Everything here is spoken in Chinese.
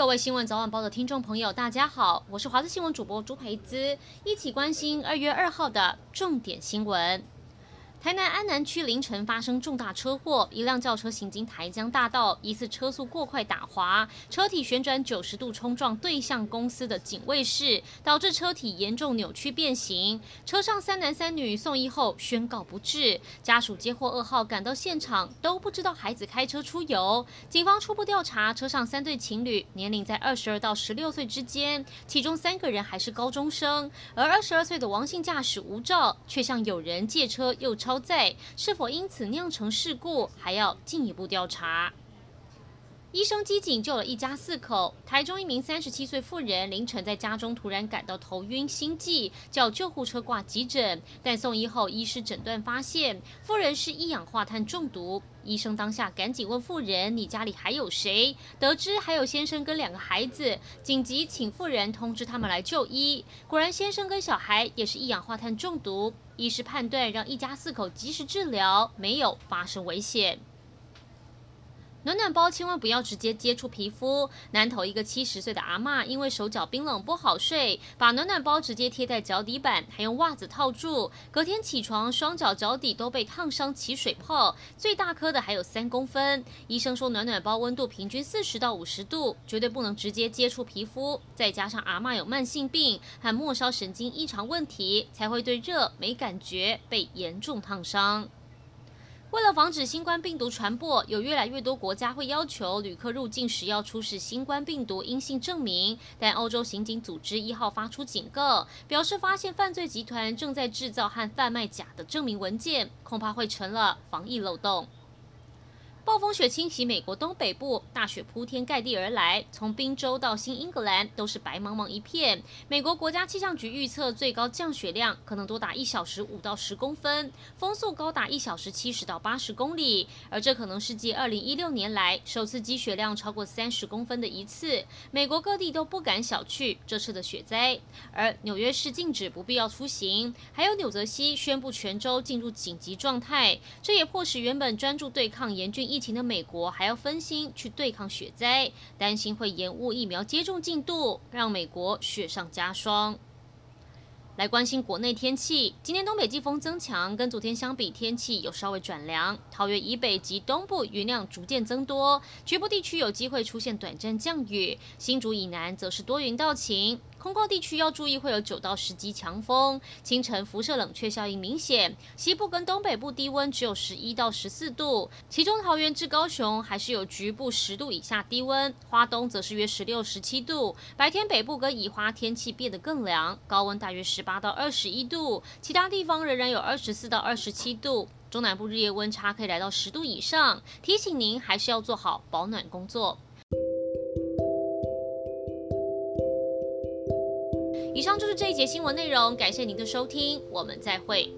各位新闻早晚报的听众朋友，大家好，我是华视新闻主播朱培姿，一起关心二月二号的重点新闻。台南安南区凌晨发生重大车祸，一辆轿车行经台江大道，疑似车速过快打滑，车体旋转九十度冲撞对向公司的警卫室，导致车体严重扭曲变形。车上三男三女送医后宣告不治，家属接获噩耗赶到现场，都不知道孩子开车出游。警方初步调查，车上三对情侣年龄在二十二到十六岁之间，其中三个人还是高中生，而二十二岁的王姓驾驶无照，却向友人借车又超。超载是否因此酿成事故，还要进一步调查。医生机警救了一家四口。台中一名三十七岁妇人凌晨在家中突然感到头晕心悸，叫救护车挂急诊，但送医后医师诊断发现妇人是一氧化碳中毒。医生当下赶紧问妇人：“你家里还有谁？”得知还有先生跟两个孩子，紧急请妇人通知他们来就医。果然，先生跟小孩也是一氧化碳中毒。医师判断让一家四口及时治疗，没有发生危险。暖暖包千万不要直接接触皮肤。南投一个七十岁的阿嬷，因为手脚冰冷不好睡，把暖暖包直接贴在脚底板，还用袜子套住。隔天起床，双脚脚底都被烫伤起水泡，最大颗的还有三公分。医生说，暖暖包温度平均四十到五十度，绝对不能直接接触皮肤。再加上阿嬷有慢性病和末梢神经异常问题，才会对热没感觉，被严重烫伤。为了防止新冠病毒传播，有越来越多国家会要求旅客入境时要出示新冠病毒阴性证明。但欧洲刑警组织一号发出警告，表示发现犯罪集团正在制造和贩卖假的证明文件，恐怕会成了防疫漏洞。暴风雪侵袭美国东北部，大雪铺天盖地而来，从宾州到新英格兰都是白茫茫一片。美国国家气象局预测，最高降雪量可能多达一小时五到十公分，风速高达一小时七十到八十公里，而这可能是继二零一六年来首次积雪量超过三十公分的一次。美国各地都不敢小觑这次的雪灾，而纽约市禁止不必要出行，还有纽泽西宣布全州进入紧急状态，这也迫使原本专注对抗严峻疫情的美国还要分心去对抗雪灾，担心会延误疫苗接种进度，让美国雪上加霜。来关心国内天气，今天东北季风增强，跟昨天相比，天气有稍微转凉。桃园以北及东部云量逐渐增多，局部地区有机会出现短暂降雨。新竹以南则是多云到晴。空旷地区要注意，会有九到十级强风。清晨辐射冷却效应明显，西部跟东北部低温只有十一到十四度，其中桃园至高雄还是有局部十度以下低温，花东则是约十六、十七度。白天北部跟宜花天气变得更凉，高温大约十八到二十一度，其他地方仍然有二十四到二十七度。中南部日夜温差可以来到十度以上，提醒您还是要做好保暖工作。以上就是这一节新闻内容，感谢您的收听，我们再会。